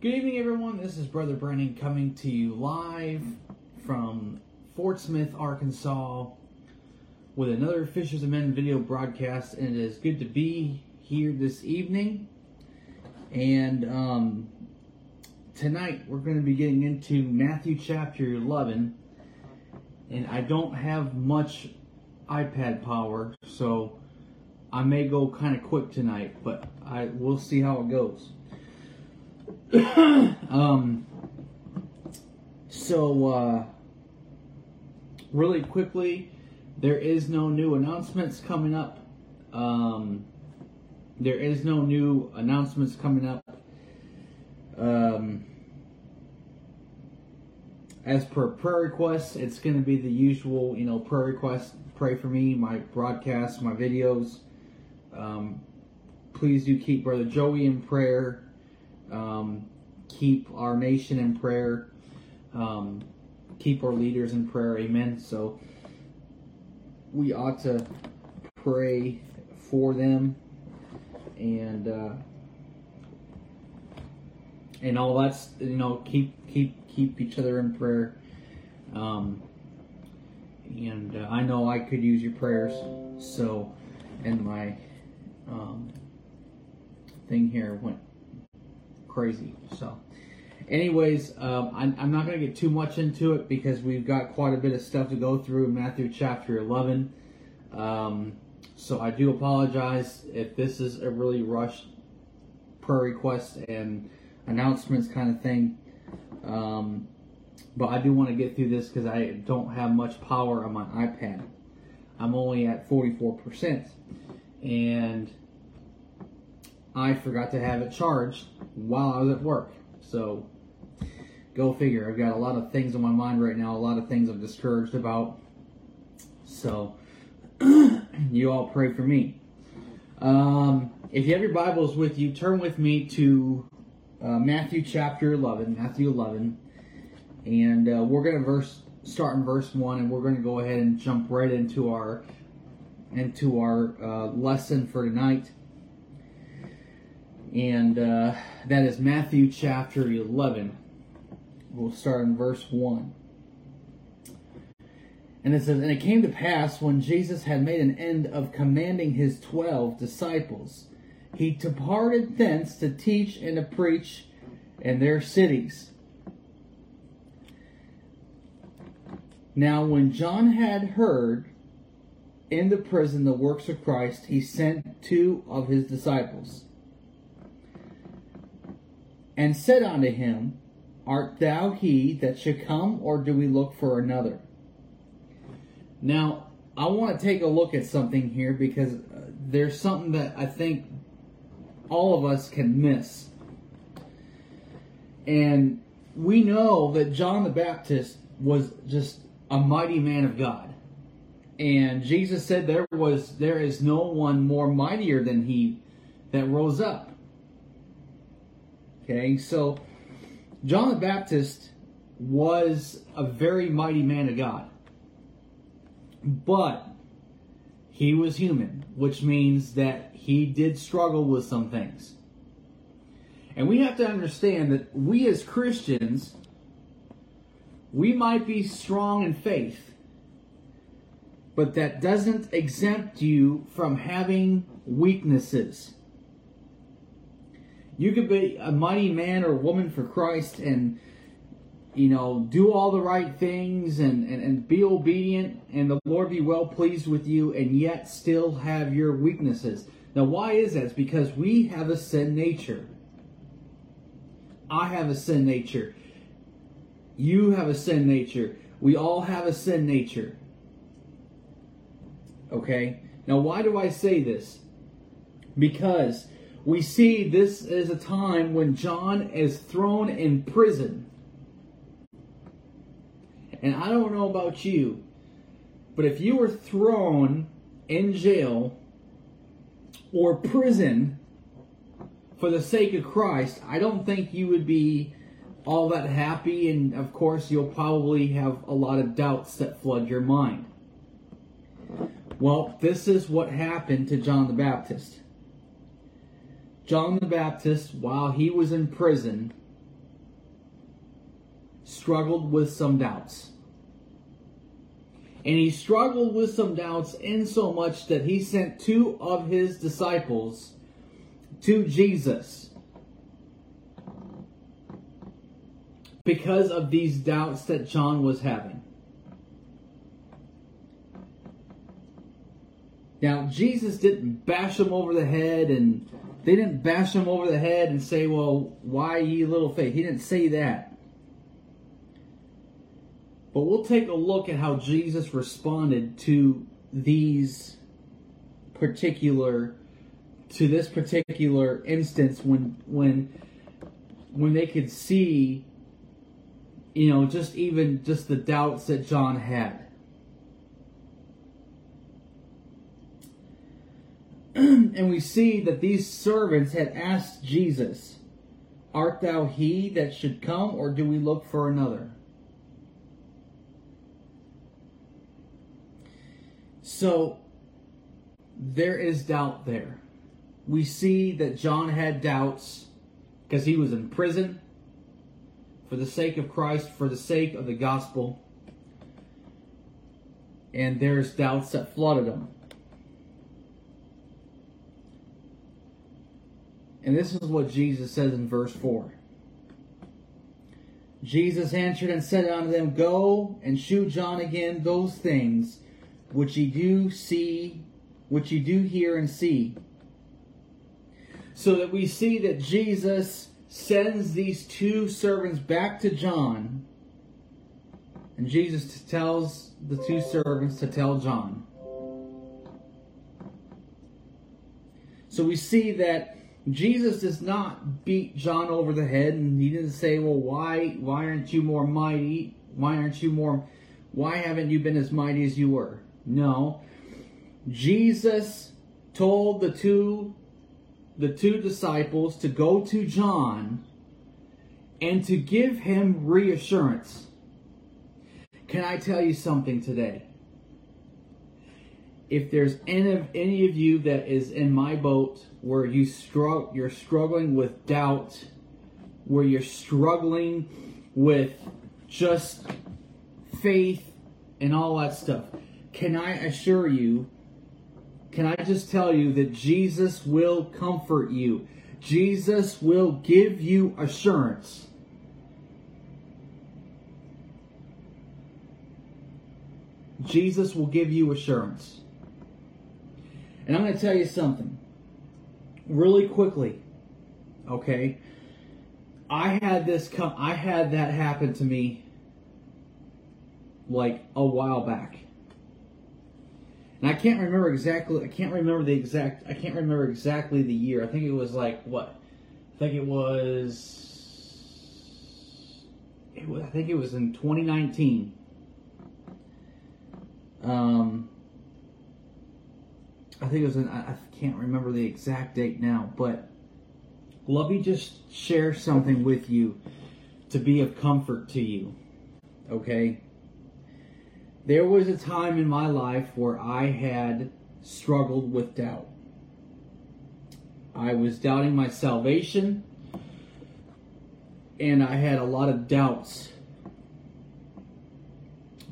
Good evening, everyone. This is Brother Brennan coming to you live from Fort Smith, Arkansas, with another Fishers of Men video broadcast. And it is good to be here this evening. And um, tonight we're going to be getting into Matthew chapter 11. And I don't have much iPad power, so I may go kind of quick tonight, but I we'll see how it goes. um, so, uh, really quickly, there is no new announcements coming up. Um, there is no new announcements coming up. Um, as per prayer requests, it's going to be the usual, you know, prayer requests. Pray for me, my broadcasts, my videos. Um, please do keep Brother Joey in prayer. Um, keep our nation in prayer. Um, keep our leaders in prayer. Amen. So we ought to pray for them and uh, and all that's you know keep keep keep each other in prayer. Um, and uh, I know I could use your prayers. So, and my um, thing here went crazy. So, anyways, um, I'm, I'm, not going to get too much into it because we've got quite a bit of stuff to go through in Matthew chapter 11. Um, so I do apologize if this is a really rushed prayer request and announcements kind of thing. Um, but I do want to get through this because I don't have much power on my iPad. I'm only at 44%. And I forgot to have it charged while I was at work. So, go figure. I've got a lot of things on my mind right now, a lot of things I'm discouraged about. So, you all pray for me. Um, if you have your Bibles with you, turn with me to uh, Matthew chapter 11. Matthew 11. And uh, we're going to verse start in verse 1 and we're going to go ahead and jump right into our into our uh, lesson for tonight and uh, that is Matthew chapter 11. We'll start in verse 1. And it says, And it came to pass when Jesus had made an end of commanding his twelve disciples, he departed thence to teach and to preach in their cities. Now, when John had heard in the prison the works of Christ, he sent two of his disciples and said unto him, Art thou he that should come, or do we look for another? Now, I want to take a look at something here because uh, there's something that I think all of us can miss. And we know that John the Baptist was just a mighty man of God. And Jesus said there was there is no one more mightier than he that rose up. Okay, so John the Baptist was a very mighty man of God. But he was human, which means that he did struggle with some things. And we have to understand that we as Christians, we might be strong in faith, but that doesn't exempt you from having weaknesses. You could be a mighty man or woman for Christ and you know, do all the right things and, and, and be obedient, and the Lord be well pleased with you, and yet still have your weaknesses. Now, why is that? It's because we have a sin nature. I have a sin nature. You have a sin nature. We all have a sin nature. Okay? Now, why do I say this? Because we see this is a time when John is thrown in prison. And I don't know about you, but if you were thrown in jail or prison for the sake of Christ, I don't think you would be all that happy. And of course, you'll probably have a lot of doubts that flood your mind. Well, this is what happened to John the Baptist. John the Baptist, while he was in prison, struggled with some doubts. And he struggled with some doubts in so much that he sent two of his disciples to Jesus because of these doubts that John was having. Now, Jesus didn't bash him over the head and they didn't bash him over the head and say, Well, why ye little faith? He didn't say that. But we'll take a look at how Jesus responded to these particular to this particular instance when when when they could see you know just even just the doubts that John had. and we see that these servants had asked Jesus, Art thou he that should come, or do we look for another? So there is doubt there. We see that John had doubts because he was in prison for the sake of Christ, for the sake of the gospel. And there's doubts that flooded him. And this is what Jesus says in verse 4. Jesus answered and said unto them, Go and shew John again those things which ye do see, which ye do hear and see. So that we see that Jesus sends these two servants back to John, and Jesus tells the two servants to tell John. So we see that Jesus does not beat John over the head, and he didn't say, "Well, why why aren't you more mighty? Why aren't you more? Why haven't you been as mighty as you were?" No. Jesus told the two the two disciples to go to John and to give him reassurance. Can I tell you something today? If there's any of any of you that is in my boat where you struggle you're struggling with doubt, where you're struggling with just faith and all that stuff can I assure you, can I just tell you that Jesus will comfort you? Jesus will give you assurance. Jesus will give you assurance. And I'm going to tell you something really quickly. Okay? I had this come I had that happen to me like a while back. And I can't remember exactly. I can't remember the exact. I can't remember exactly the year. I think it was like what? I think it was. It was I think it was in 2019. Um, I think it was in. I, can't remember the exact date now, but let me just share something with you to be of comfort to you. Okay there was a time in my life where I had struggled with doubt. I was doubting my salvation, and I had a lot of doubts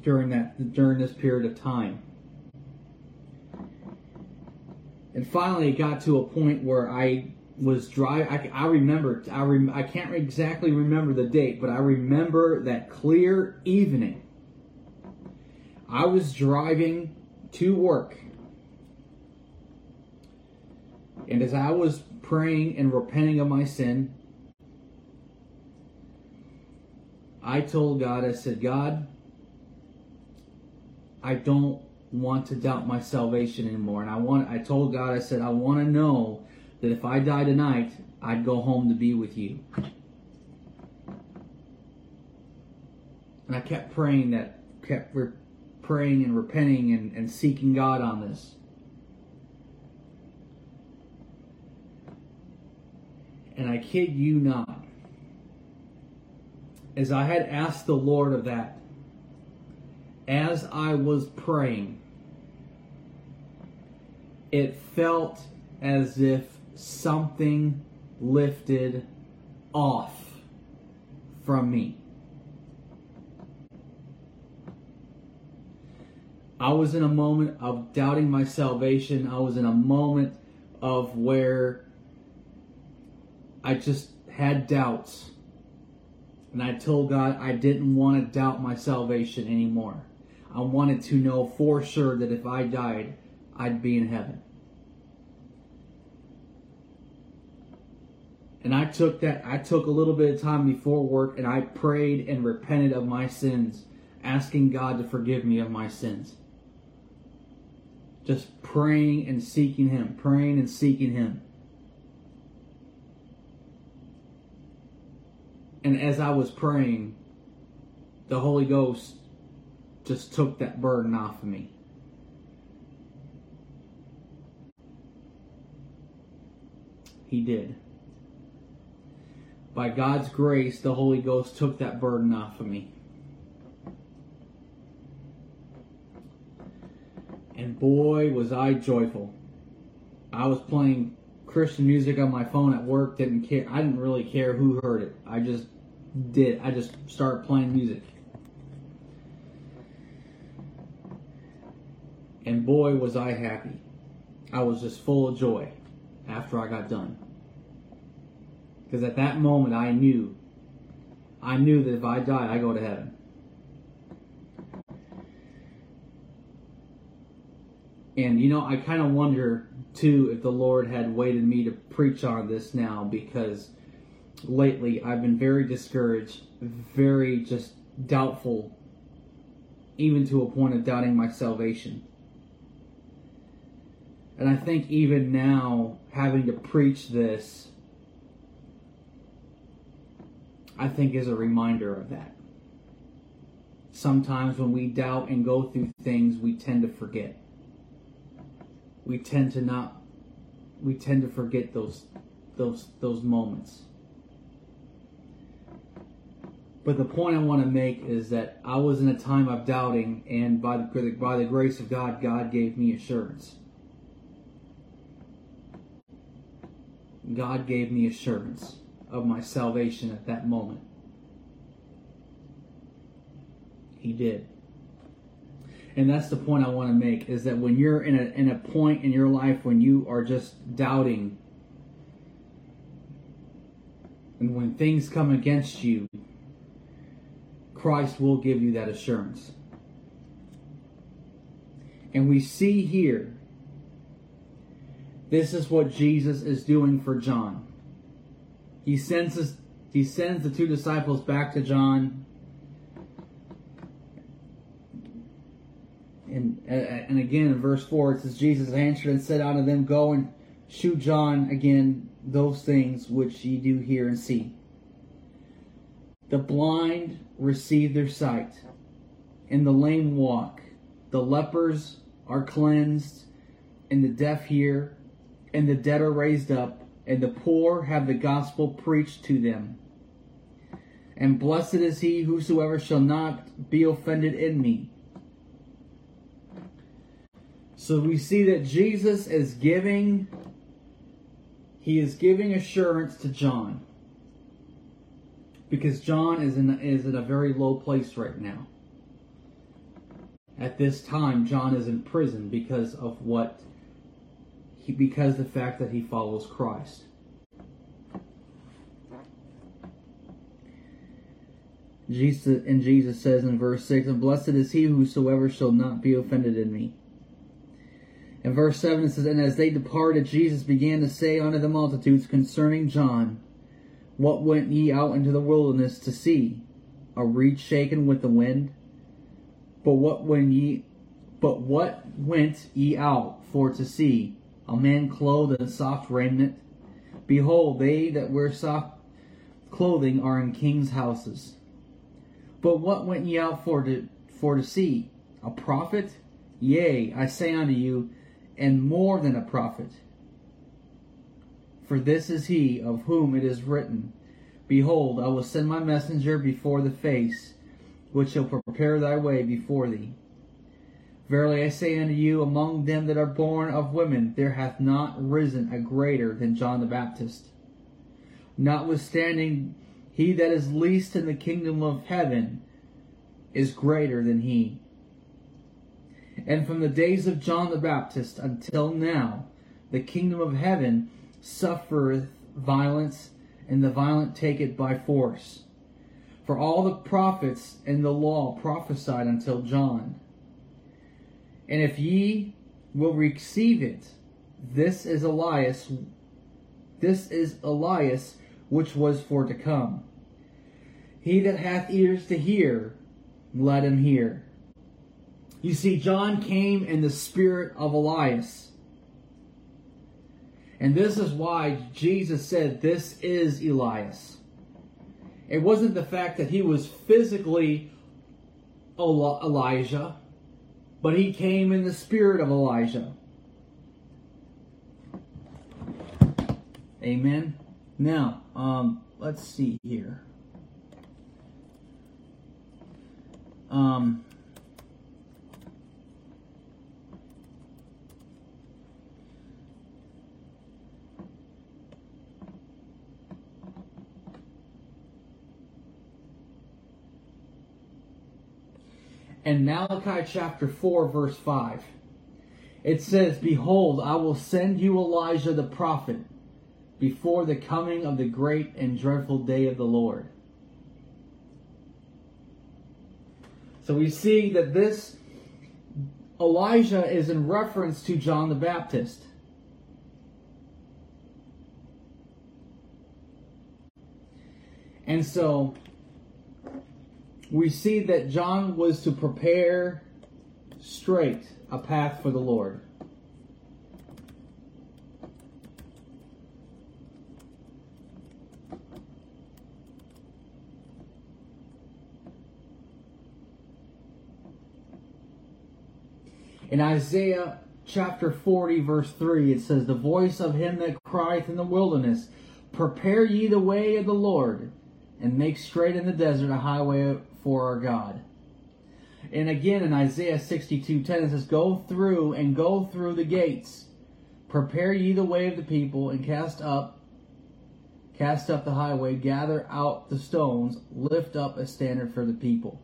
during that during this period of time. And finally, it got to a point where I was driving. I, I remember. I rem, I can't exactly remember the date, but I remember that clear evening I was driving to work. And as I was praying and repenting of my sin, I told God, I said, God, I don't want to doubt my salvation anymore. And I want I told God, I said, I want to know that if I die tonight, I'd go home to be with you. And I kept praying that, kept praying and repenting and, and seeking God on this. And I kid you not, as I had asked the Lord of that, as I was praying, it felt as if something lifted off from me. I was in a moment of doubting my salvation. I was in a moment of where I just had doubts. And I told God I didn't want to doubt my salvation anymore. I wanted to know for sure that if I died, I'd be in heaven. And I took that I took a little bit of time before work and I prayed and repented of my sins, asking God to forgive me of my sins. Just praying and seeking him, praying and seeking him. And as I was praying, the Holy Ghost just took that burden off of me. He did. By God's grace, the Holy Ghost took that burden off of me. And boy, was I joyful. I was playing Christian music on my phone at work, didn't care. I didn't really care who heard it. I just did. I just started playing music. And boy, was I happy. I was just full of joy after I got done. Because at that moment, I knew, I knew that if I died, I go to heaven. And you know, I kind of wonder too if the Lord had waited me to preach on this now because lately I've been very discouraged, very just doubtful, even to a point of doubting my salvation. And I think even now, having to preach this, I think is a reminder of that. Sometimes when we doubt and go through things, we tend to forget. We tend to not we tend to forget those those those moments. But the point I want to make is that I was in a time of doubting, and by the, by the grace of God, God gave me assurance. God gave me assurance of my salvation at that moment. He did. And that's the point I want to make is that when you're in a in a point in your life when you are just doubting and when things come against you, Christ will give you that assurance. And we see here this is what Jesus is doing for John. He sends his, he sends the two disciples back to John. And, and again in verse 4 it says Jesus answered and said unto them go and shew John again those things which ye do hear and see. The blind receive their sight, and the lame walk. The lepers are cleansed, and the deaf hear, and the dead are raised up, and the poor have the gospel preached to them. And blessed is he whosoever shall not be offended in me. So we see that Jesus is giving he is giving assurance to John. Because John is in is in a very low place right now. At this time John is in prison because of what he, because the fact that he follows Christ. Jesus and Jesus says in verse 6, And blessed is he whosoever shall not be offended in me. In verse 7 it says, And as they departed, Jesus began to say unto the multitudes concerning John, What went ye out into the wilderness to see? A reed shaken with the wind? But what when ye but what went ye out for to see? A man clothed in soft raiment. Behold, they that wear soft clothing are in kings' houses. But what went ye out for to, for to see? A prophet? Yea, I say unto you, and more than a prophet. For this is he of whom it is written, Behold, I will send my messenger before the face, which shall prepare thy way before thee. Verily I say unto you, among them that are born of women, there hath not risen a greater than John the Baptist. Notwithstanding, he that is least in the kingdom of heaven is greater than he. And from the days of John the Baptist until now, the kingdom of heaven suffereth violence, and the violent take it by force. For all the prophets and the law prophesied until John. And if ye will receive it, this is Elias, this is Elias which was for to come. He that hath ears to hear, let him hear. You see, John came in the spirit of Elias. And this is why Jesus said, This is Elias. It wasn't the fact that he was physically Elijah, but he came in the spirit of Elijah. Amen. Now, um, let's see here. Um, and Malachi chapter 4, verse 5. It says, Behold, I will send you Elijah the prophet before the coming of the great and dreadful day of the Lord. So we see that this Elijah is in reference to John the Baptist. And so we see that John was to prepare straight a path for the Lord. In Isaiah chapter 40, verse 3, it says, The voice of him that crieth in the wilderness, Prepare ye the way of the Lord, and make straight in the desert a highway for our God. And again in Isaiah 62:10 it says, Go through and go through the gates. Prepare ye the way of the people, and cast up, cast up the highway, gather out the stones, lift up a standard for the people.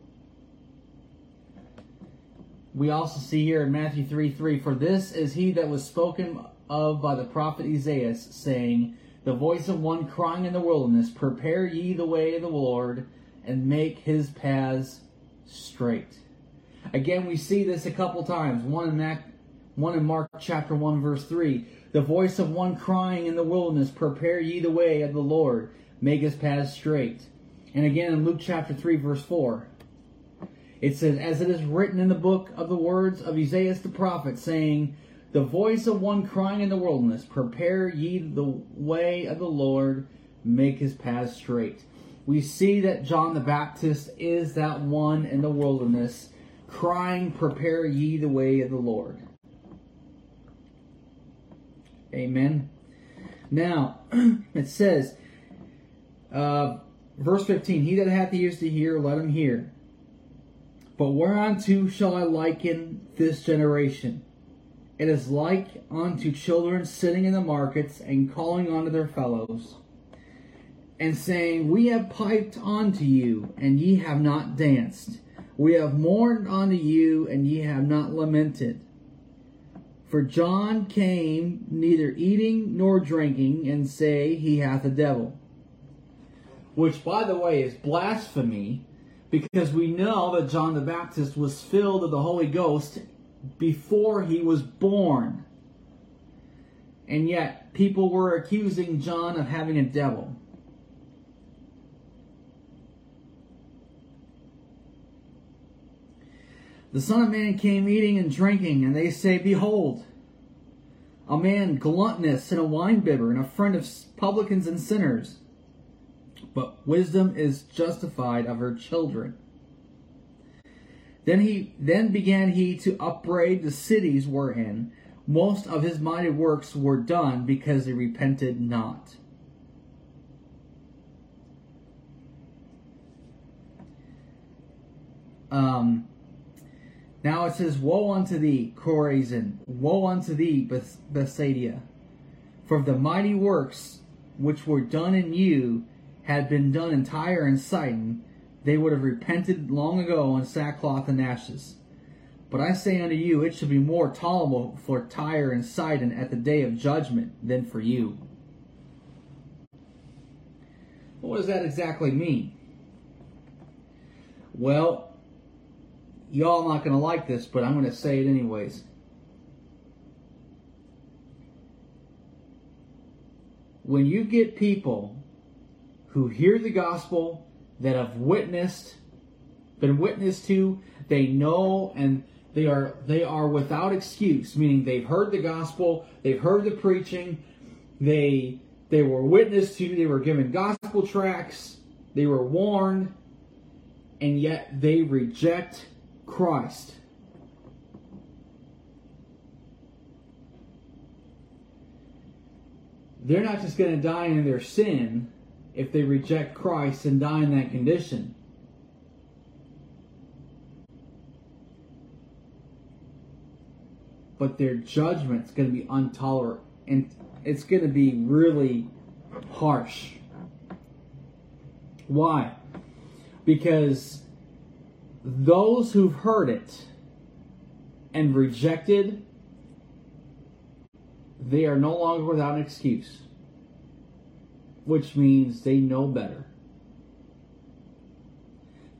We also see here in Matthew 3 3, For this is he that was spoken of by the prophet Isaiah, saying, The voice of one crying in the wilderness, Prepare ye the way of the Lord, and make his paths straight. Again, we see this a couple times. One in, Mac, one in Mark chapter 1, verse 3. The voice of one crying in the wilderness, Prepare ye the way of the Lord, make his paths straight. And again in Luke chapter 3, verse 4. It says, As it is written in the book of the words of Isaiah the prophet, saying, The voice of one crying in the wilderness, Prepare ye the way of the Lord, make his paths straight we see that John the Baptist is that one in the wilderness crying, Prepare ye the way of the Lord. Amen. Now, it says, uh, verse 15, He that hath ears to hear, let him hear. But whereunto shall I liken this generation? It is like unto children sitting in the markets and calling unto their fellows and saying, We have piped unto you, and ye have not danced. We have mourned unto you, and ye have not lamented. For John came neither eating nor drinking, and say he hath a devil. Which, by the way, is blasphemy, because we know that John the Baptist was filled with the Holy Ghost before he was born. And yet, people were accusing John of having a devil. The Son of Man came eating and drinking, and they say, Behold, a man gluttonous and a winebibber, and a friend of publicans and sinners. But wisdom is justified of her children. Then he then began he to upbraid the cities wherein most of his mighty works were done because they repented not. Um, now it says, Woe unto thee, Chorazin! Woe unto thee, Beth- Bethsaida! For the mighty works which were done in you had been done in Tyre and Sidon, they would have repented long ago in sackcloth and ashes. But I say unto you, it shall be more tolerable for Tyre and Sidon at the day of judgment than for you. What does that exactly mean? Well, y'all not going to like this, but I'm going to say it anyways. When you get people who hear the gospel, that have witnessed, been witnessed to, they know and they are they are without excuse, meaning they've heard the gospel, they've heard the preaching, they they were witnessed to, they were given gospel tracts, they were warned, and yet they reject Christ. They're not just going to die in their sin if they reject Christ and die in that condition. But their judgment's going to be intolerant and it's going to be really harsh. Why? Because those who've heard it and rejected, they are no longer without an excuse, which means they know better.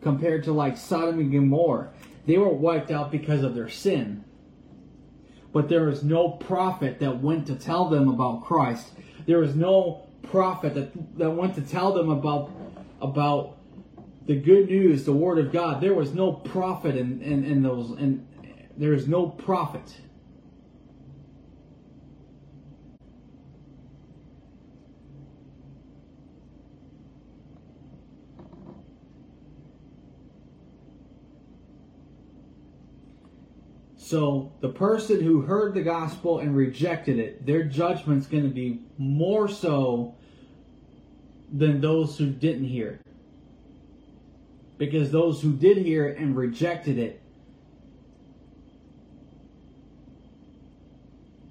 Compared to like Sodom and Gomorrah, they were wiped out because of their sin. But there was no prophet that went to tell them about Christ. There was no prophet that, that went to tell them about about the good news, the word of God. There was no prophet in, in, in those and there is no prophet. So the person who heard the gospel and rejected it, their judgment's going to be more so than those who didn't hear. Because those who did hear it and rejected it,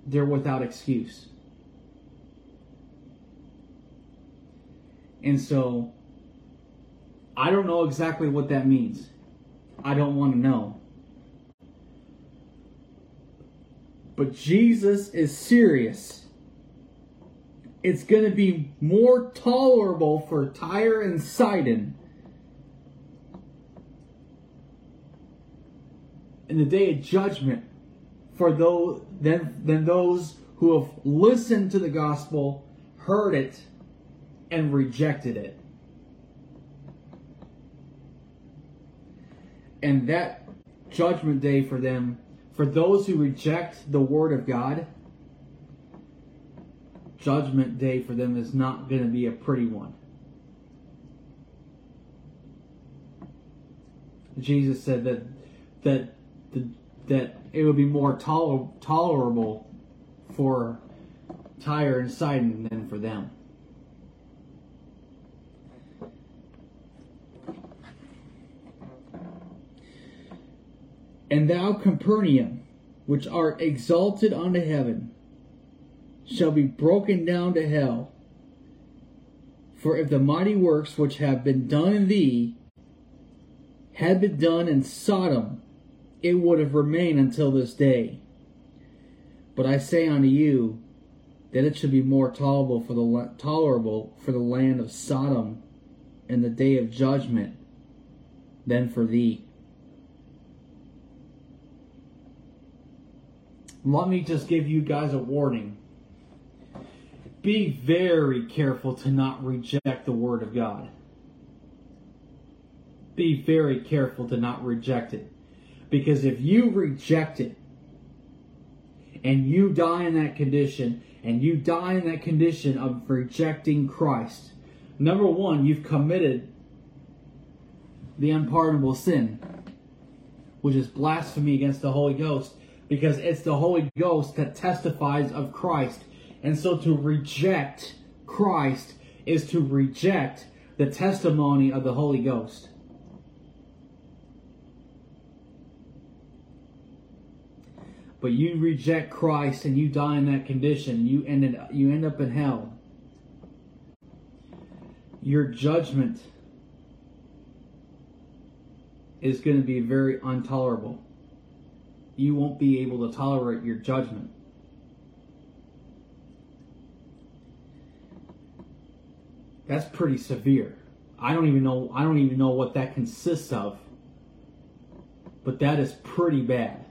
they're without excuse. And so, I don't know exactly what that means. I don't want to know. But Jesus is serious. It's going to be more tolerable for Tyre and Sidon in the day of judgment for those than, than those who have listened to the gospel, heard it, and rejected it. And that judgment day for them for those who reject the word of God, judgment day for them is not going to be a pretty one. Jesus said that that the, that it would be more toler- tolerable for Tyre and Sidon than for them. And thou, Capernaum, which art exalted unto heaven, shall be broken down to hell. For if the mighty works which have been done in thee had been done in Sodom, it would have remained until this day. But I say unto you that it should be more tolerable for the tolerable for the land of Sodom in the day of judgment than for thee. let me just give you guys a warning. Be very careful to not reject the Word of God. Be very careful to not reject it. Because if you reject it and you die in that condition, and you die in that condition of rejecting Christ, number one, you've committed the unpardonable sin, which is blasphemy against the Holy Ghost because it's the Holy Ghost that testifies of Christ. And so to reject Christ is to reject the testimony of the Holy Ghost. But you reject Christ and you die in that condition, you end, you end up in hell. Your judgment is going to be very intolerable. you won't be able to tolerate your judgment. That's pretty severe. I don't even know I don't even know what that consists of. But that is pretty bad.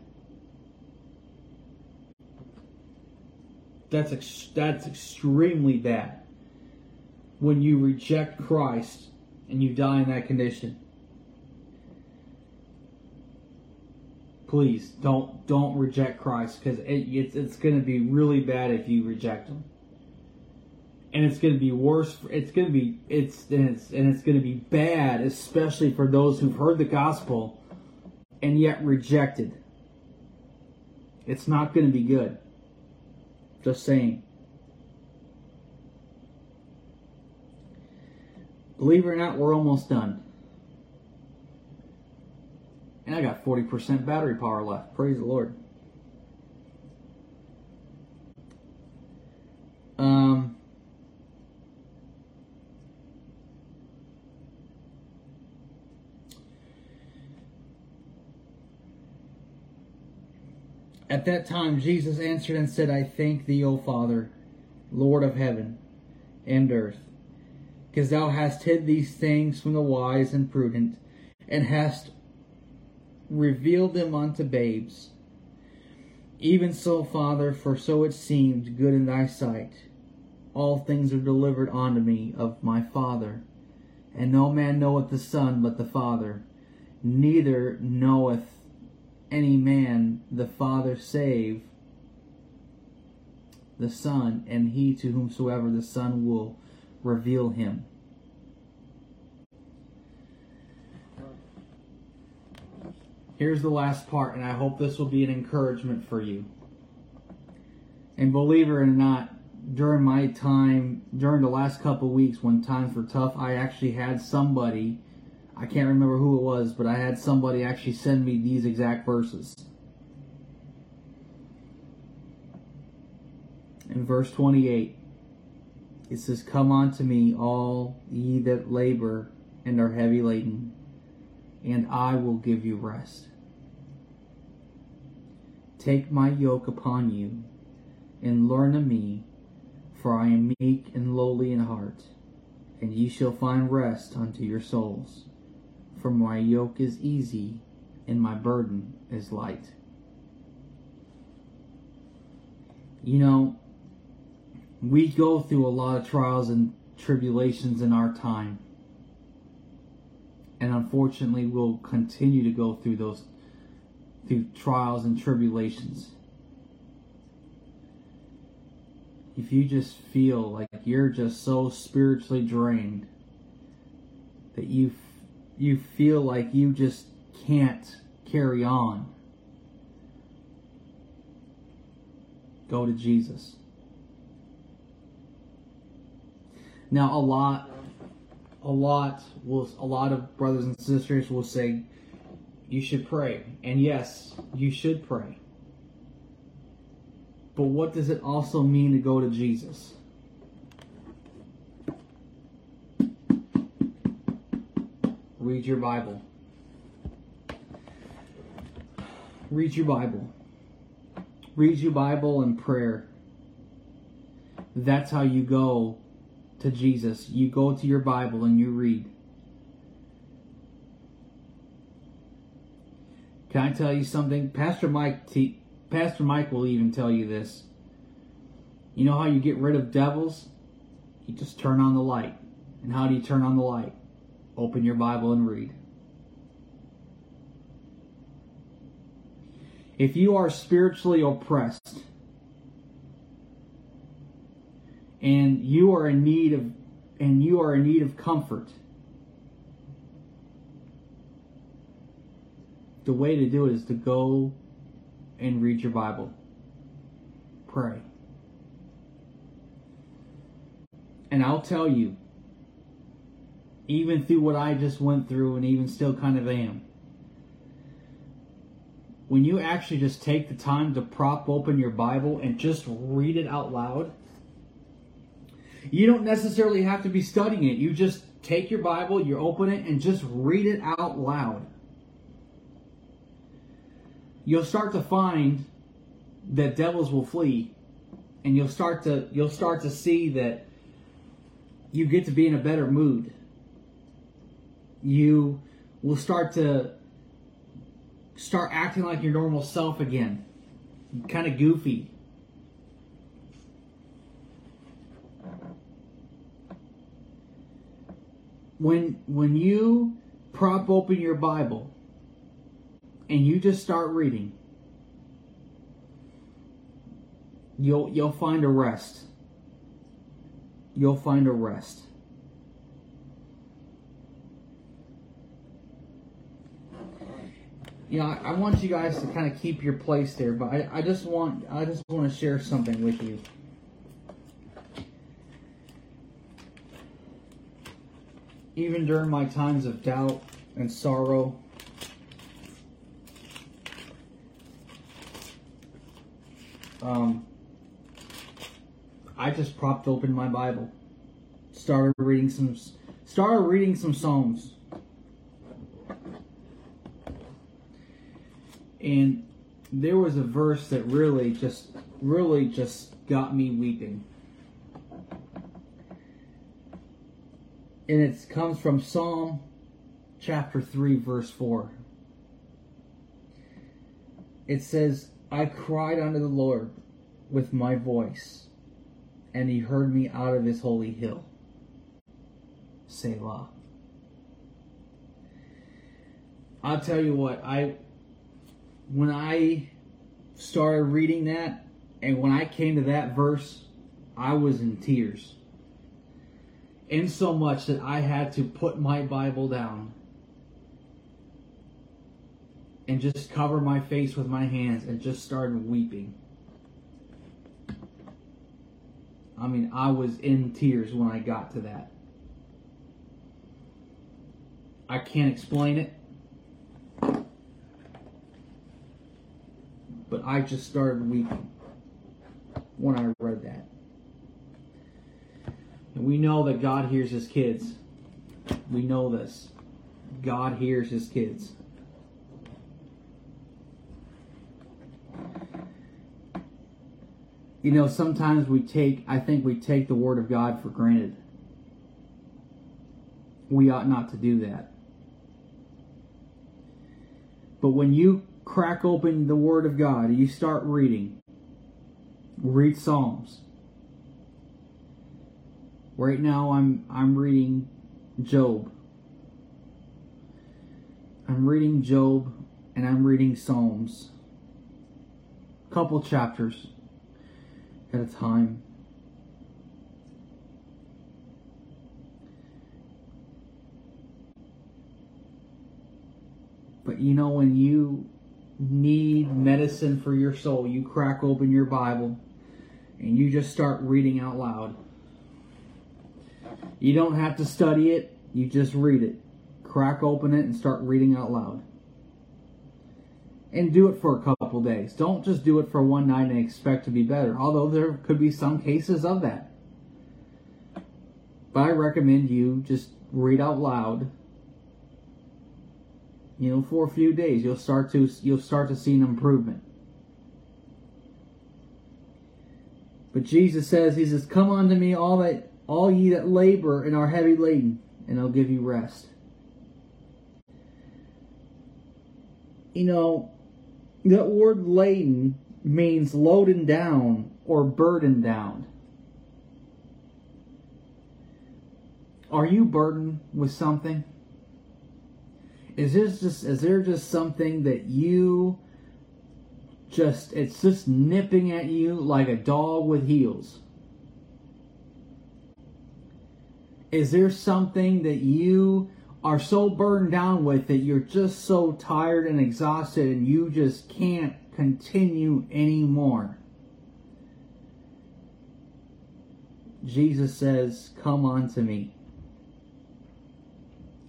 That's ex- that's extremely bad. When you reject Christ and you die in that condition. Please don't don't reject Christ because it, it's it's going to be really bad if you reject him and it's going to be worse. For, It's going to be it's and it's and it's going to be bad, especially for those who've heard the gospel and yet rejected. It's not going to be good. Just saying. Believe it or not, we're almost done. And I got 40% battery power left. Praise the Lord. Um, At that time, Jesus answered and said, I thank thee, O Father, Lord of heaven and earth, because thou hast hid these things from the wise and prudent, and hast revealed them unto babes. Even so, Father, for so it seemed good in thy sight. All things are delivered unto me of my Father, and no man knoweth the Son but the Father, neither knoweth any man the Father save the Son, and he to whomsoever the Son will reveal him. Here's the last part, and I hope this will be an encouragement for you. And believe it or not, during my time, during the last couple weeks when times were tough, I actually had somebody I can't remember who it was, but I had somebody actually send me these exact verses. In verse 28, it says, Come unto me, all ye that labor and are heavy laden, and I will give you rest. Take my yoke upon you, and learn of me, for I am meek and lowly in heart, and ye shall find rest unto your souls for my yoke is easy and my burden is light. You know, we go through a lot of trials and tribulations in our time. And unfortunately, we'll continue to go through those through trials and tribulations. If you just feel like you're just so spiritually drained that you you feel like you just can't carry on, go to Jesus. Now, a lot, a lot will, a lot of brothers and sisters will say, you should pray. And yes, you should pray. But what does it also mean to go to Jesus? Read your Bible. Read your Bible. Read your Bible and prayer. That's how you go to Jesus. You go to your Bible and you read. Can I tell you something? Pastor Mike Pastor Mike will even tell you this. You know how you get rid of devils? You just turn on the light. And how do you turn on the light? Open your Bible and read. If you are spiritually oppressed and you are in need of and you are in need of comfort, the way to do it is to go and read your Bible. Pray. And I'll tell you, even through what I just went through and even still kind of am. When you actually just take the time to prop open your Bible and just read it out loud, you don't necessarily have to be studying it. You just take your Bible, you open it, and just read it out loud. you'll start to find that devils will flee and you'll start to you'll start to see that you get to be in a better mood you will start to start acting like your normal self again kind of goofy when when you prop open your bible and you just start reading you'll you'll find a rest. You'll find a rest. You know, I, I want you guys to kind of keep your place there, but I, I just want I just want to share something with you. Even during my times of doubt and sorrow, um, I just propped open my Bible, started reading some, started reading some Psalms, and there was a verse that really just, really just got me weeping. And it comes from Psalm chapter 3, verse 4. It says, I cried unto the Lord with my voice and he heard me out of his holy hill. Selah. I'll tell you what, I when I started reading that and when I came to that verse, I was in tears. In so much that I had to put my Bible down and just cover my face with my hands and just started weeping. I mean, I was in tears when I got to that. I can't explain it. I just started weeping when I read that. And we know that God hears his kids. We know this. God hears his kids. you know, sometimes we take, I think we take the Word of God for granted. We ought not to do that. But when you crack open the Word of God you start reading, read Psalms. Right now I'm I'm reading Job. I'm reading Job and I'm reading Psalms. Couple chapters at a time. But you know, when you need medicine for your soul, you crack open your Bible and you just start reading out loud. You don't have to study it, you just read it. Crack open it and start reading out loud. And do it for a couple days. Don't just do it for one night and expect to be better, although there could be some cases of that. But I recommend you just read out loud. You know, for a few days, you'll start to you'll start to see an improvement. But Jesus says, He says, Come unto me, all that all ye that labor and are heavy laden, and I'll give you rest. You know, that word laden means loaded down or burdened down. Are you burdened with something? Is this just is there just something that you just it's just nipping at you like a dog with heels? Is there something that you are so burned down with that you're just so tired and exhausted, and you just can't continue anymore. Jesus says, Come unto me,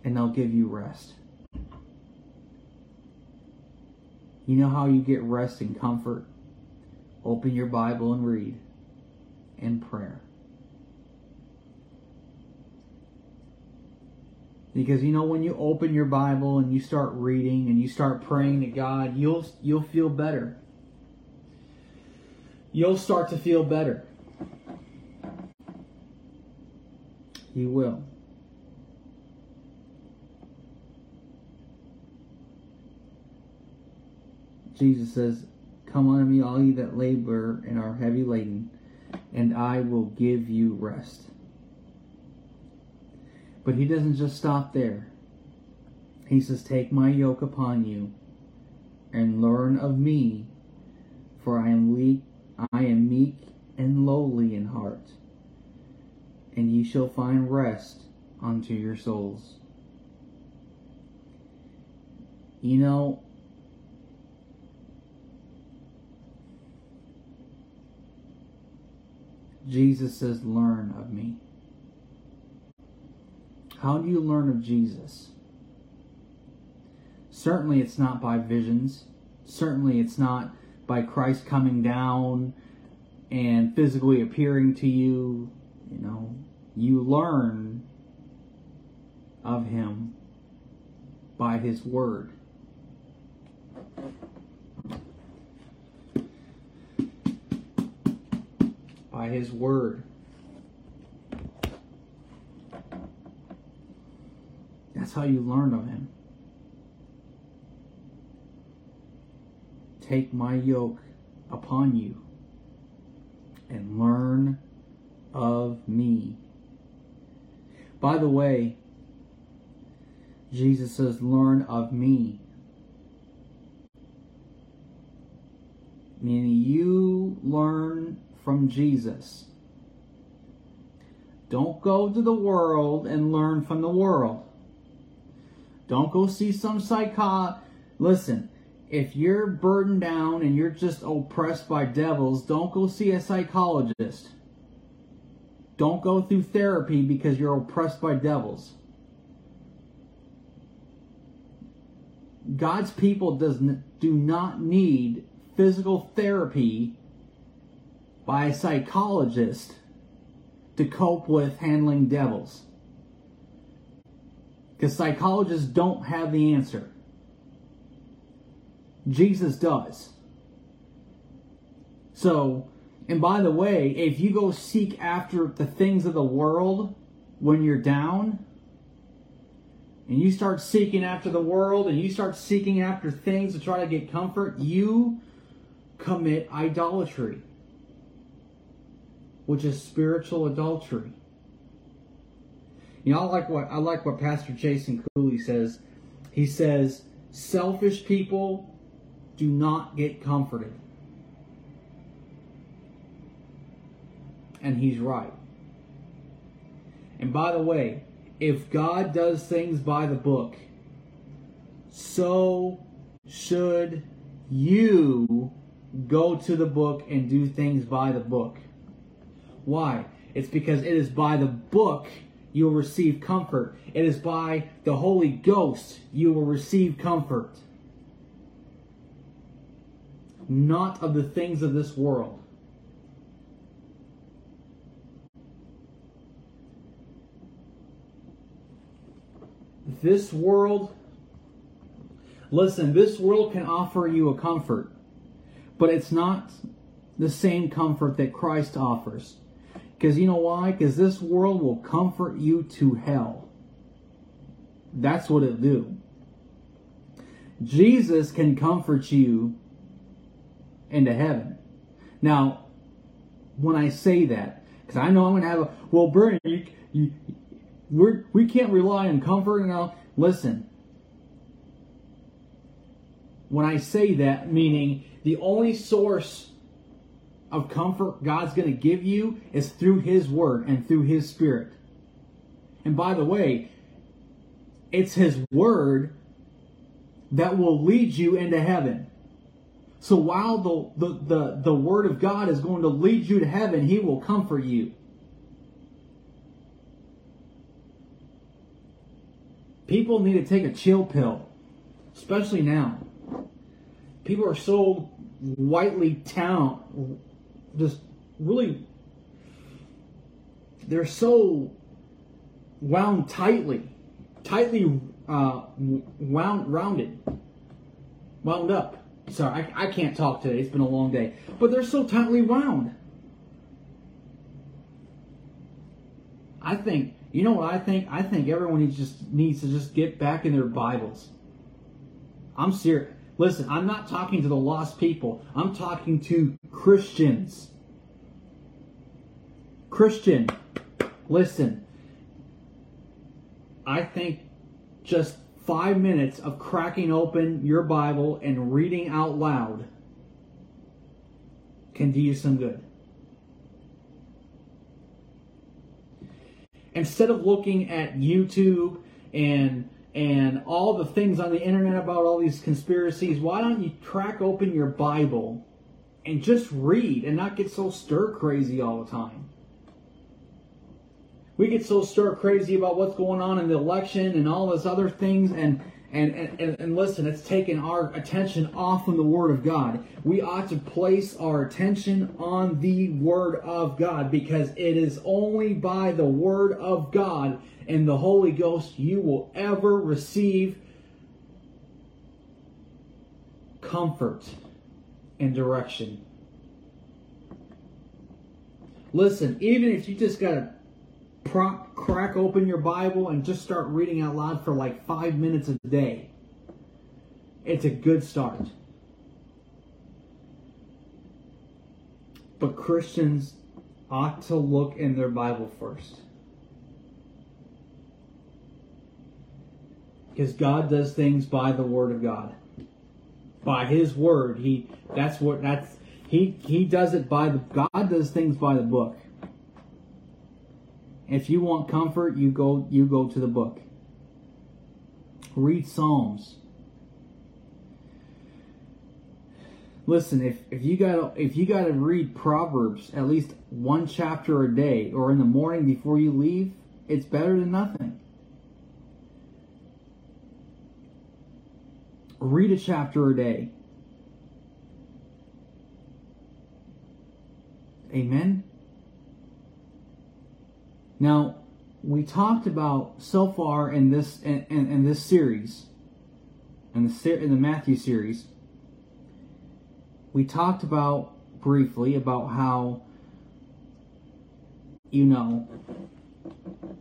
and I'll give you rest. You know how you get rest and comfort? Open your Bible and read in prayer. Because you know when you open your Bible and you start reading and you start praying to God, you'll you'll feel better. You'll start to feel better. You will. Jesus says, Come unto me, all ye that labor and are heavy laden, and I will give you rest. But he doesn't just stop there. He says, Take my yoke upon you and learn of me, for I am weak, I am meek and lowly in heart, and ye shall find rest unto your souls. You know, Jesus says, Learn of me. How do you learn of Jesus? Certainly, it's not by visions. Certainly, it's not by Christ coming down and physically appearing to you. You know, you learn of Him by His Word. By His Word. That's how you learn of Him. Take my yoke upon you and learn of me. By the way, Jesus says, Learn of me. Meaning you learn from Jesus. Don't go to the world and learn from the world. Don't go see some psycho. Listen, if you're burdened down and you're just oppressed by devils, don't go see a psychologist. Don't go through therapy because you're oppressed by devils. God's people does do not need physical therapy by a psychologist to cope with handling devils. Because psychologists don't have the answer. Jesus does. So, and by the way, if you go seek after the things of the world when you're down, and you start seeking after the world and you start seeking after things to try to get comfort, you commit idolatry, which is spiritual adultery. You know, I like what I like what Pastor Jason Cooley says. He says, "Selfish people do not get comforted." And he's right. And by the way, if God does things by the book, so should you go to the book and do things by the book. Why? It's because it is by the book you will receive comfort. It is by the Holy Ghost you will receive comfort. Not of the things of this world. This world, listen, this world can offer you a comfort, but it's not the same comfort that Christ offers. Because you know why? Because this world will comfort you to hell. That's what it'll do. Jesus can comfort you into heaven. Now, when I say that, because I know I'm going to have a, well, Brian, you, you, we're, we can't rely on comfort now. Listen, when I say that, meaning the only source of comfort God's going to give you is through His Word and through His Spirit. And by the way, it's His Word that will lead you into heaven. So while the, the, the, the Word of God is going to lead you to heaven, He will comfort you. People need to take a chill pill, especially now. People are so whitely town just really they're so wound tightly tightly uh, wound, rounded, wound up. Sorry, I, I can't talk today. It's been a long day. But they're so tightly wound. I think, you know what I think? I think everyone just needs to just get back in their Bibles. I'm serious. Listen, I'm not talking to the lost people. I'm talking to Christians. Christian, listen. I think just five minutes of cracking open your Bible and reading out loud can do you some good. Instead of looking at YouTube and and all the things on the internet about all these conspiracies, why don't you crack open your Bible and just read and not get so stir crazy all the time? we get so stir crazy about what's going on in the election and all those other things and and, and, and listen, it's taken our attention off from the Word of God. We ought to place our attention on the Word of God because it is only by the Word of God and the Holy Ghost you will ever receive comfort and direction. Listen, even if you just got to prop, crack open your Bible and just start reading out loud for like five minutes a day. It's a good start. But Christians ought to look in their Bible first. Because God does things by the Word of God. By His Word. He that's what that's he he does it by the God does things by the book. If you want comfort, you go you go to the book. Read Psalms. Listen, if, if you gotta if you got to read Proverbs at least one chapter a day or in the morning before you leave, it's better than nothing. Read a chapter a day. Amen. Now, we talked about so far in this in, in, in this series, in the in the Matthew series, we talked about briefly about how you know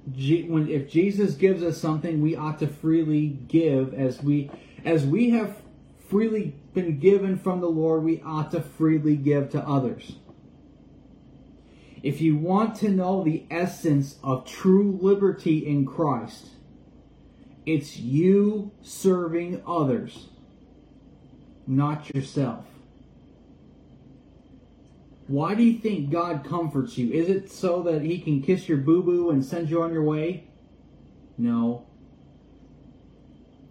when if Jesus gives us something, we ought to freely give as we as we have freely been given from the Lord, we ought to freely give to others. If you want to know the essence of true liberty in Christ, it's you serving others, not yourself. Why do you think God comforts you? Is it so that He can kiss your boo boo and send you on your way? No.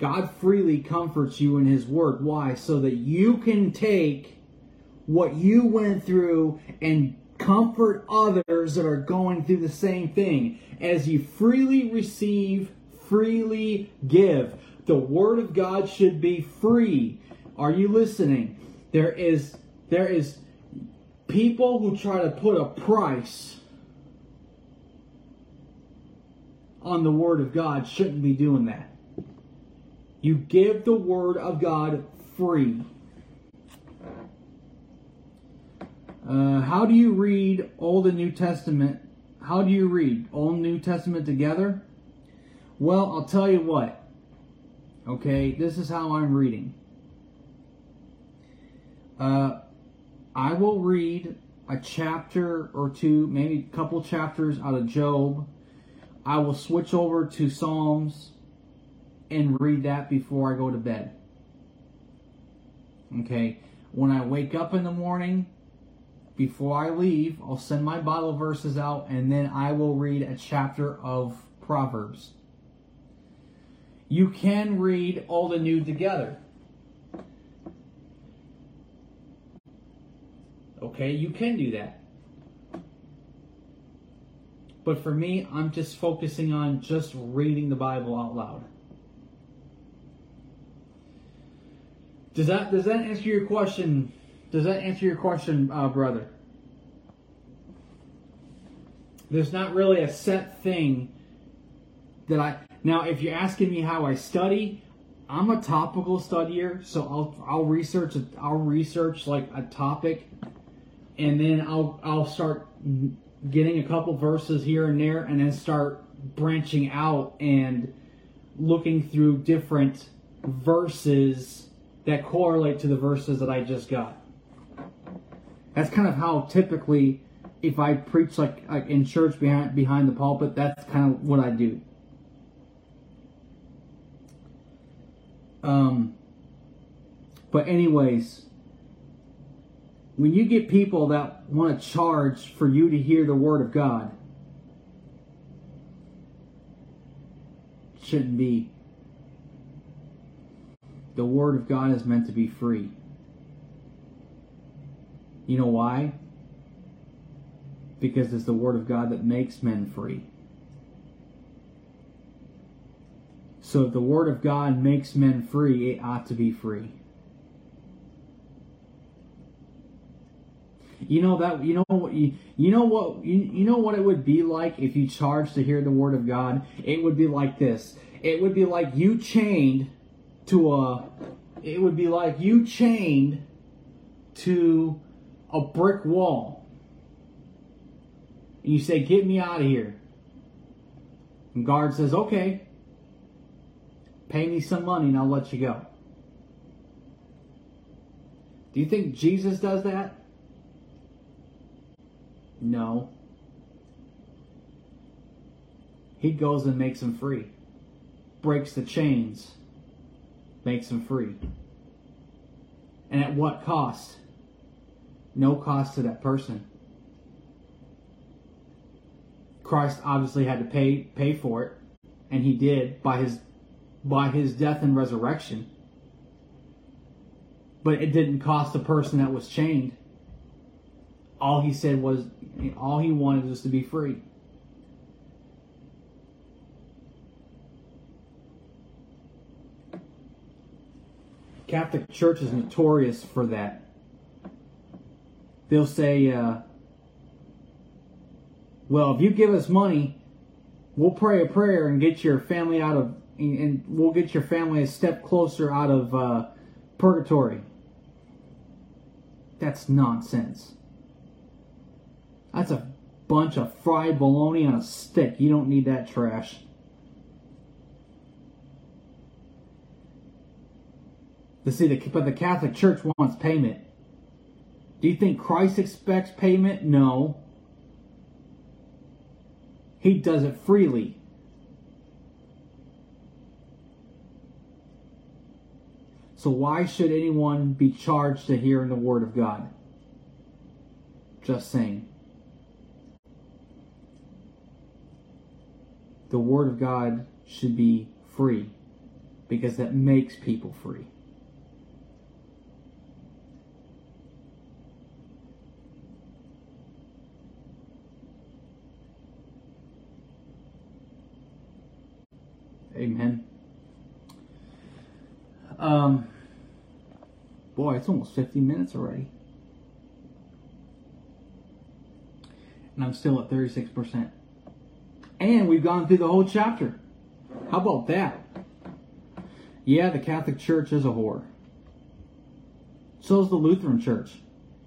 God freely comforts you in His Word. Why? So that you can take what you went through and comfort others that are going through the same thing. As you freely receive, freely give. The word of God should be free. Are you listening? There is there is people who try to put a price on the word of God shouldn't be doing that. You give the word of God free. Uh, how do you read Old and New Testament? How do you read Old and New Testament together? Well, I'll tell you what. Okay, this is how I'm reading. Uh, I will read a chapter or two, maybe a couple chapters out of Job. I will switch over to Psalms and read that before I go to bed. Okay, when I wake up in the morning, before I leave, I'll send my Bible verses out and then I will read a chapter of Proverbs. You can read Old and New together. Okay, you can do that. But for me, I'm just focusing on just reading the Bible out loud. Does that does that answer your question does that answer your question, uh, brother? There's not really a set thing that I Now, if you're asking me how I study, I'm a topical studier, so I'll I'll research I'll research like a topic, and then I'll I'll start getting a couple verses here and there, and then start branching out and looking through different verses that correlate to the verses that I just got. That's kind of how typically, if I preach like, like in church behind behind the pulpit, that's kind of what I do. Um, but anyways, when you get people that want to charge for you to hear the word of God, shouldn't be. The word of God is meant to be free. You know why? Because it's the word of God that makes men free. So if the word of God makes men free, it ought to be free. You know that you know what you, you know what you, you know what it would be like if you charged to hear the word of God? It would be like this. It would be like you chained to a it would be like you chained to a brick wall. And you say, Get me out of here. And guard says, Okay. Pay me some money and I'll let you go. Do you think Jesus does that? No. He goes and makes him free, breaks the chains, makes them free. And at what cost? No cost to that person. Christ obviously had to pay pay for it, and he did by his by his death and resurrection. But it didn't cost the person that was chained. All he said was all he wanted was to be free. Catholic Church is notorious for that. They'll say, uh, well, if you give us money, we'll pray a prayer and get your family out of, and we'll get your family a step closer out of uh, purgatory. That's nonsense. That's a bunch of fried bologna on a stick. You don't need that trash. To see, the, but the Catholic Church wants payment. Do you think Christ expects payment? No. He does it freely. So why should anyone be charged to hearing the word of God? Just saying. The word of God should be free because that makes people free. Amen. Um, boy, it's almost 50 minutes already. And I'm still at 36%. And we've gone through the whole chapter. How about that? Yeah, the Catholic Church is a whore. So is the Lutheran Church.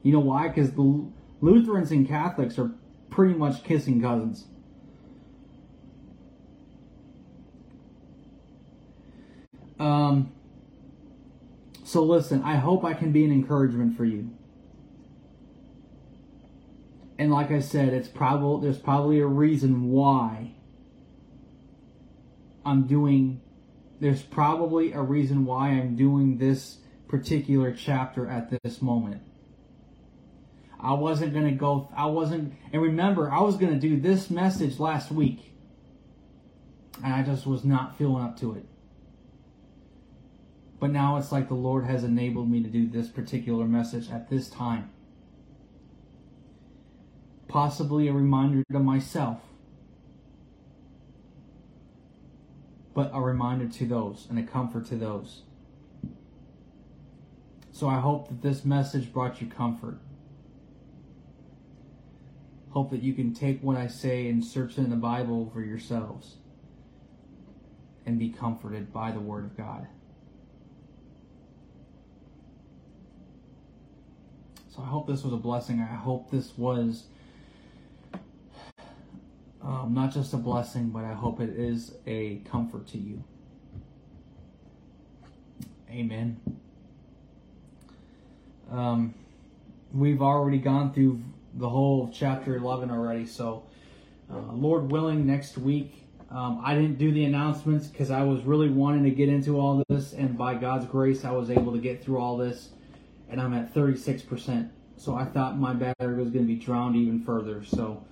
You know why? Because the Lutherans and Catholics are pretty much kissing cousins. Um, so listen, I hope I can be an encouragement for you. And like I said, it's probably there's probably a reason why I'm doing there's probably a reason why I'm doing this particular chapter at this moment. I wasn't going to go I wasn't and remember I was going to do this message last week. And I just was not feeling up to it. But now it's like the Lord has enabled me to do this particular message at this time. Possibly a reminder to myself, but a reminder to those and a comfort to those. So I hope that this message brought you comfort. Hope that you can take what I say and search in the Bible for yourselves. and be comforted by the Word of God. So I hope this was a blessing. I hope this was um, not just a blessing, but I hope it is a comfort to you. Amen. Um, we've already gone through the whole chapter 11 already, so uh, Lord willing, next week. Um, I didn't do the announcements because I was really wanting to get into all this, and by God's grace, I was able to get through all this, and I'm at 36%. So I thought my battery was going to be drowned even further. So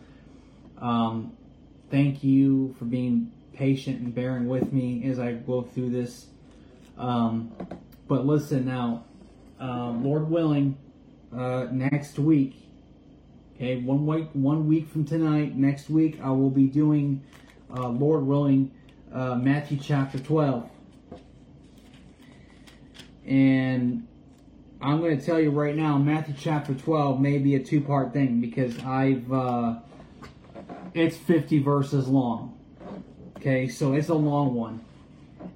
um, thank you for being patient and bearing with me as I go through this. Um, but listen now, uh, Lord willing, uh, next week, okay, one week, one week from tonight, next week, I will be doing, uh, Lord willing, uh, Matthew chapter 12. And I'm going to tell you right now, Matthew chapter 12 may be a two part thing because I've, uh, it's 50 verses long. Okay, so it's a long one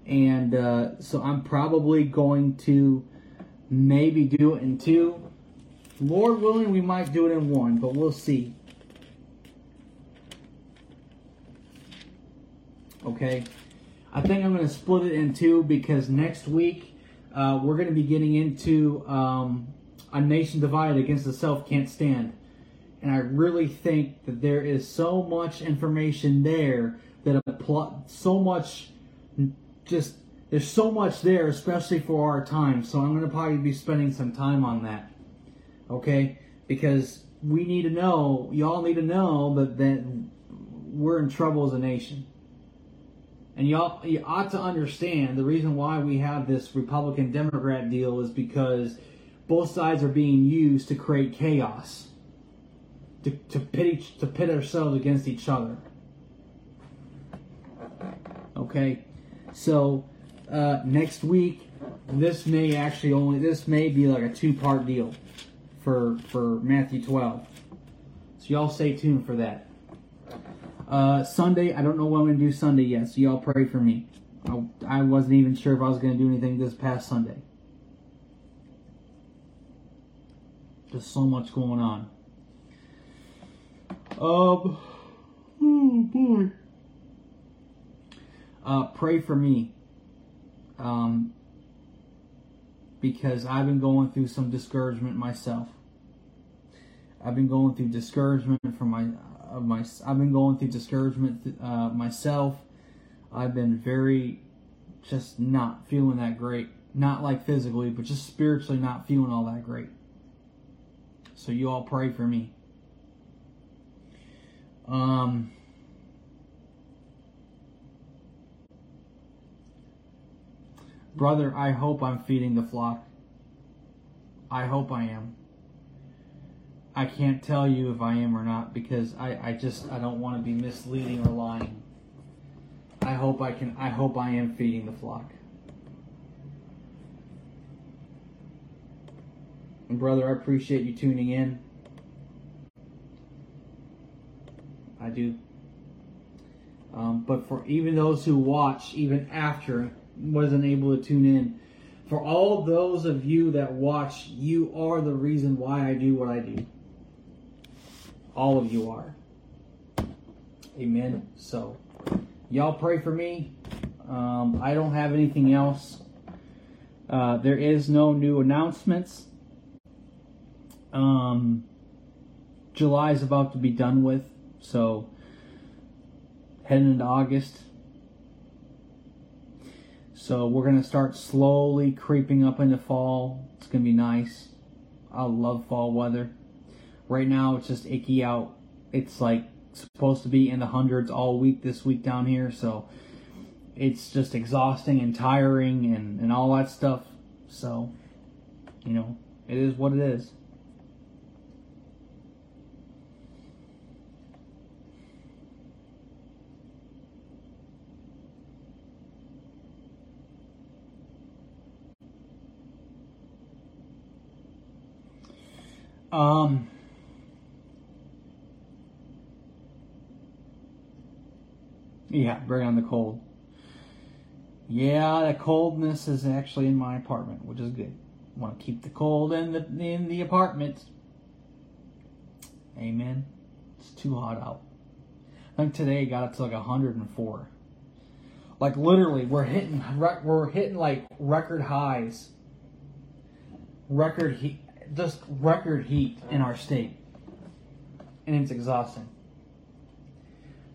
and uh, so I'm probably going to maybe do it in two. Lord willing, we might do it in one, but we'll see. Okay, I think I'm going to split it in two because next week uh, we're going to be getting into um, a nation divided against the self can't stand. And I really think that there is so much information there that a plot, so much just there's so much there, especially for our time. So I'm going to probably be spending some time on that. Okay? Because we need to know, y'all need to know that, that we're in trouble as a nation. And y'all you ought to understand the reason why we have this Republican Democrat deal is because both sides are being used to create chaos. To, to pit each, to pit ourselves against each other. Okay? So uh, next week, this may actually only this may be like a two part deal for for Matthew 12. So y'all stay tuned for that. Uh, Sunday, I don't know what I'm gonna do Sunday yet, so y'all pray for me. I, I wasn't even sure if I was gonna do anything this past Sunday. Just so much going on. Um, oh boy uh, pray for me. Um, because I've been going through some discouragement myself. I've been going through discouragement from my of my. I've been going through discouragement uh, myself. I've been very, just not feeling that great. Not like physically, but just spiritually not feeling all that great. So you all pray for me. Um, Brother, I hope I'm feeding the flock. I hope I am. I can't tell you if I am or not because I, I just I don't want to be misleading or lying. I hope I can I hope I am feeding the flock. And brother, I appreciate you tuning in. I do. Um, but for even those who watch, even after wasn't able to tune in. For all those of you that watch, you are the reason why I do what I do. All of you are. Amen. So, y'all pray for me. Um, I don't have anything else. Uh, there is no new announcements. Um, July is about to be done with, so heading into August, so we're going to start slowly creeping up into fall. It's going to be nice. I love fall weather. Right now it's just icky out. It's like supposed to be in the hundreds all week this week down here. So it's just exhausting and tiring and, and all that stuff. So, you know, it is what it is. Um, yeah, bring on the cold. Yeah, the coldness is actually in my apartment, which is good. Want to keep the cold in the in the apartment. Amen. It's too hot out. I think today it got up to like 104. Like literally, we're hitting we're hitting like record highs. Record heat, just record heat in our state, and it's exhausting,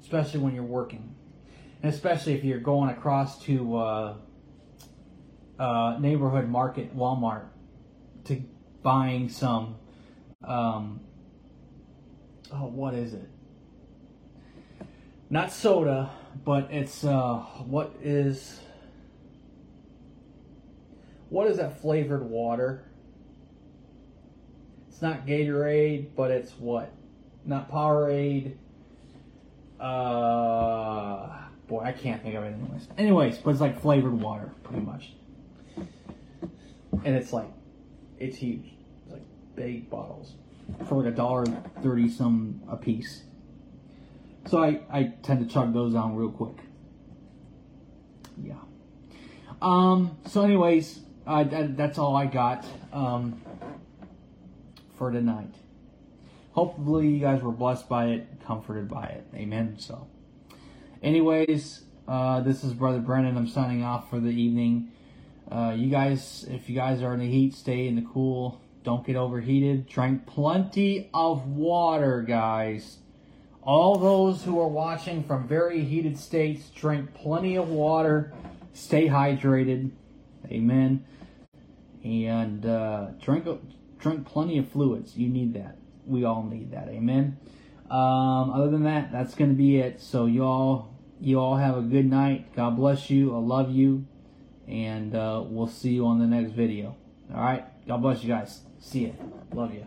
especially when you're working, and especially if you're going across to uh, uh, neighborhood market Walmart to buying some. Um, oh, what is it? Not soda, but it's uh, what is what is that flavored water? It's not Gatorade, but it's what? Not Powerade. Uh, boy, I can't think of it anyways. Anyways, but it's like flavored water, pretty much. And it's like, it's huge. It's like big bottles for like a dollar thirty some a piece. So I, I tend to chug those down real quick. Yeah. Um. So, anyways, uh, that, that's all I got um, for tonight. Hopefully, you guys were blessed by it, comforted by it. Amen. So, anyways, uh, this is Brother Brennan. I'm signing off for the evening. Uh, you guys, if you guys are in the heat, stay in the cool. Don't get overheated. Drink plenty of water, guys. All those who are watching from very heated states, drink plenty of water, stay hydrated. Amen. And uh, drink drink plenty of fluids. You need that. We all need that. Amen. Um, other than that, that's going to be it. So you all you all have a good night. God bless you. I love you. And uh, we'll see you on the next video. All right. God bless you guys. See you. Love you.